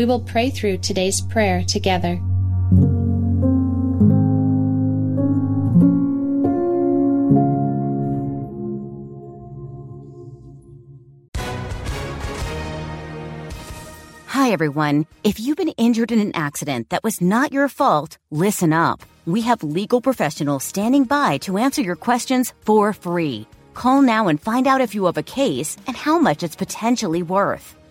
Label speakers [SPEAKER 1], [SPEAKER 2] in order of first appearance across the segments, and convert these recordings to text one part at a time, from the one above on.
[SPEAKER 1] we will pray through today's prayer together.
[SPEAKER 2] Hi, everyone. If you've been injured in an accident that was not your fault, listen up. We have legal professionals standing by to answer your questions for free. Call now and find out if you have a case and how much it's potentially worth.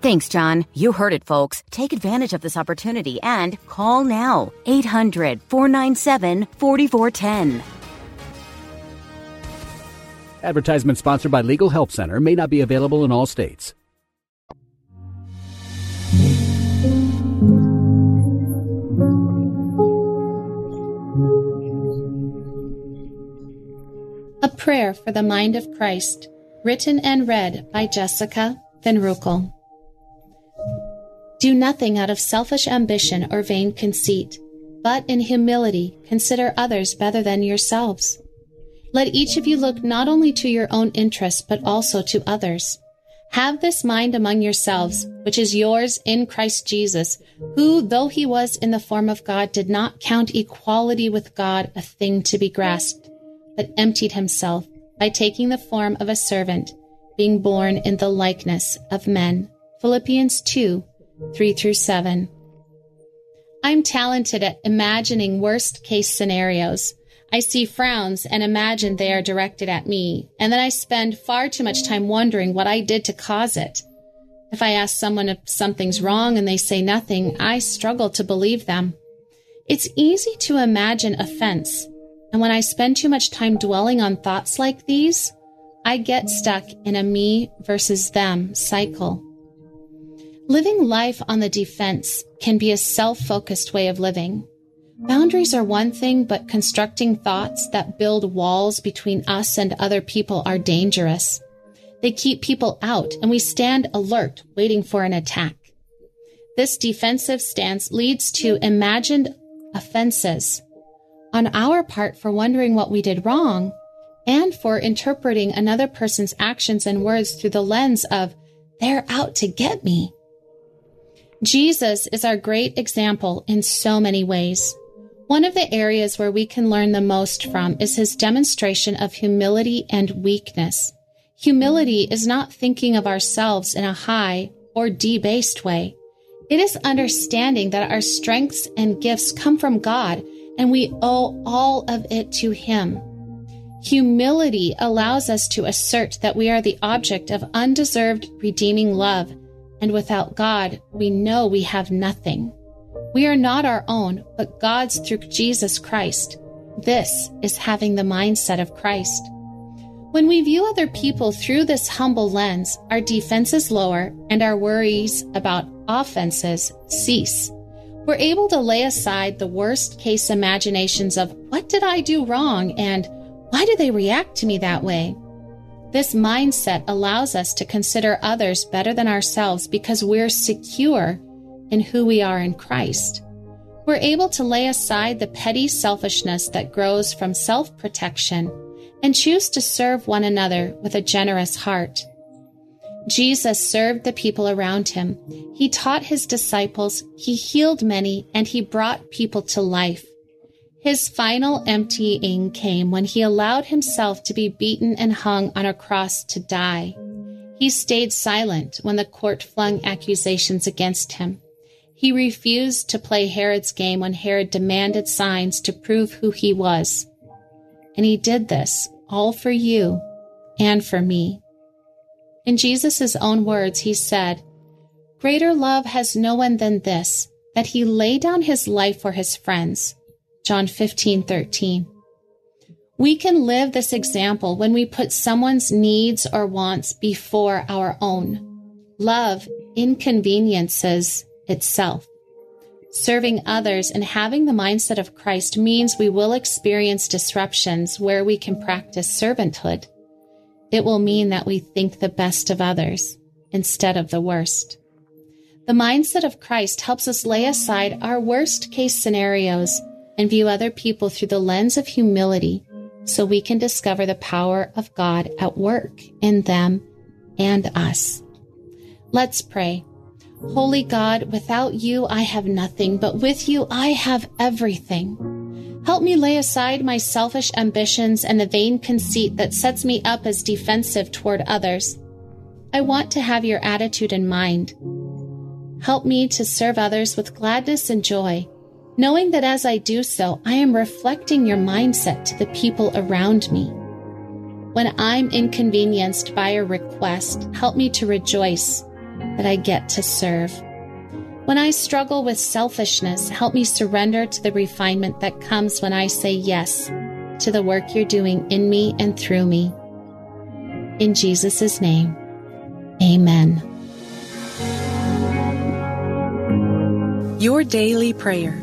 [SPEAKER 2] Thanks, John. You heard it, folks. Take advantage of this opportunity and call now 800 497 4410.
[SPEAKER 3] Advertisement sponsored by Legal Help Center may not be available in all states.
[SPEAKER 1] A Prayer for the Mind of Christ, written and read by Jessica Van Roekel. Do nothing out of selfish ambition or vain conceit, but in humility consider others better than yourselves. Let each of you look not only to your own interests, but also to others. Have this mind among yourselves, which is yours in Christ Jesus, who, though he was in the form of God, did not count equality with God a thing to be grasped but emptied himself by taking the form of a servant, being born in the likeness of men. Philippians 2 3 through 7. I'm talented at imagining worst case scenarios. I see frowns and imagine they are directed at me, and then I spend far too much time wondering what I did to cause it. If I ask someone if something's wrong and they say nothing, I struggle to believe them. It's easy to imagine offense, and when I spend too much time dwelling on thoughts like these, I get stuck in a me versus them cycle. Living life on the defense can be a self focused way of living. Boundaries are one thing, but constructing thoughts that build walls between us and other people are dangerous. They keep people out, and we stand alert, waiting for an attack. This defensive stance leads to imagined offenses on our part for wondering what we did wrong and for interpreting another person's actions and words through the lens of, they're out to get me. Jesus is our great example in so many ways. One of the areas where we can learn the most from is his demonstration of humility and weakness. Humility is not thinking of ourselves in a high or debased way. It is understanding that our strengths and gifts come from God and we owe all of it to Him. Humility allows us to assert that we are the object of undeserved redeeming love, and without God, we know we have nothing. We are not our own, but God's through Jesus Christ. This is having the mindset of Christ. When we view other people through this humble lens, our defenses lower and our worries about offenses cease we're able to lay aside the worst case imaginations of what did I do wrong and why do they react to me that way? This mindset allows us to consider others better than ourselves because we're secure in who we are in Christ. We're able to lay aside the petty selfishness that grows from self protection and choose to serve one another with a generous heart. Jesus served the people around him. He taught his disciples, he healed many, and he brought people to life. His final emptying came when he allowed himself to be beaten and hung on a cross to die. He stayed silent when the court flung accusations against him. He refused to play Herod's game when Herod demanded signs to prove who he was. And he did this all for you and for me. In Jesus' own words, he said, Greater love has no one than this, that he lay down his life for his friends. John 15, 13. We can live this example when we put someone's needs or wants before our own. Love inconveniences itself. Serving others and having the mindset of Christ means we will experience disruptions where we can practice servanthood. It will mean that we think the best of others instead of the worst. The mindset of Christ helps us lay aside our worst case scenarios and view other people through the lens of humility so we can discover the power of God at work in them and us. Let's pray. Holy God, without you I have nothing, but with you I have everything. Help me lay aside my selfish ambitions and the vain conceit that sets me up as defensive toward others. I want to have your attitude in mind. Help me to serve others with gladness and joy knowing that as I do so, I am reflecting your mindset to the people around me. When I'm inconvenienced by a request, help me to rejoice that I get to serve. When I struggle with selfishness, help me surrender to the refinement that comes when I say yes to the work you're doing in me and through me. In Jesus' name, amen.
[SPEAKER 4] Your Daily Prayer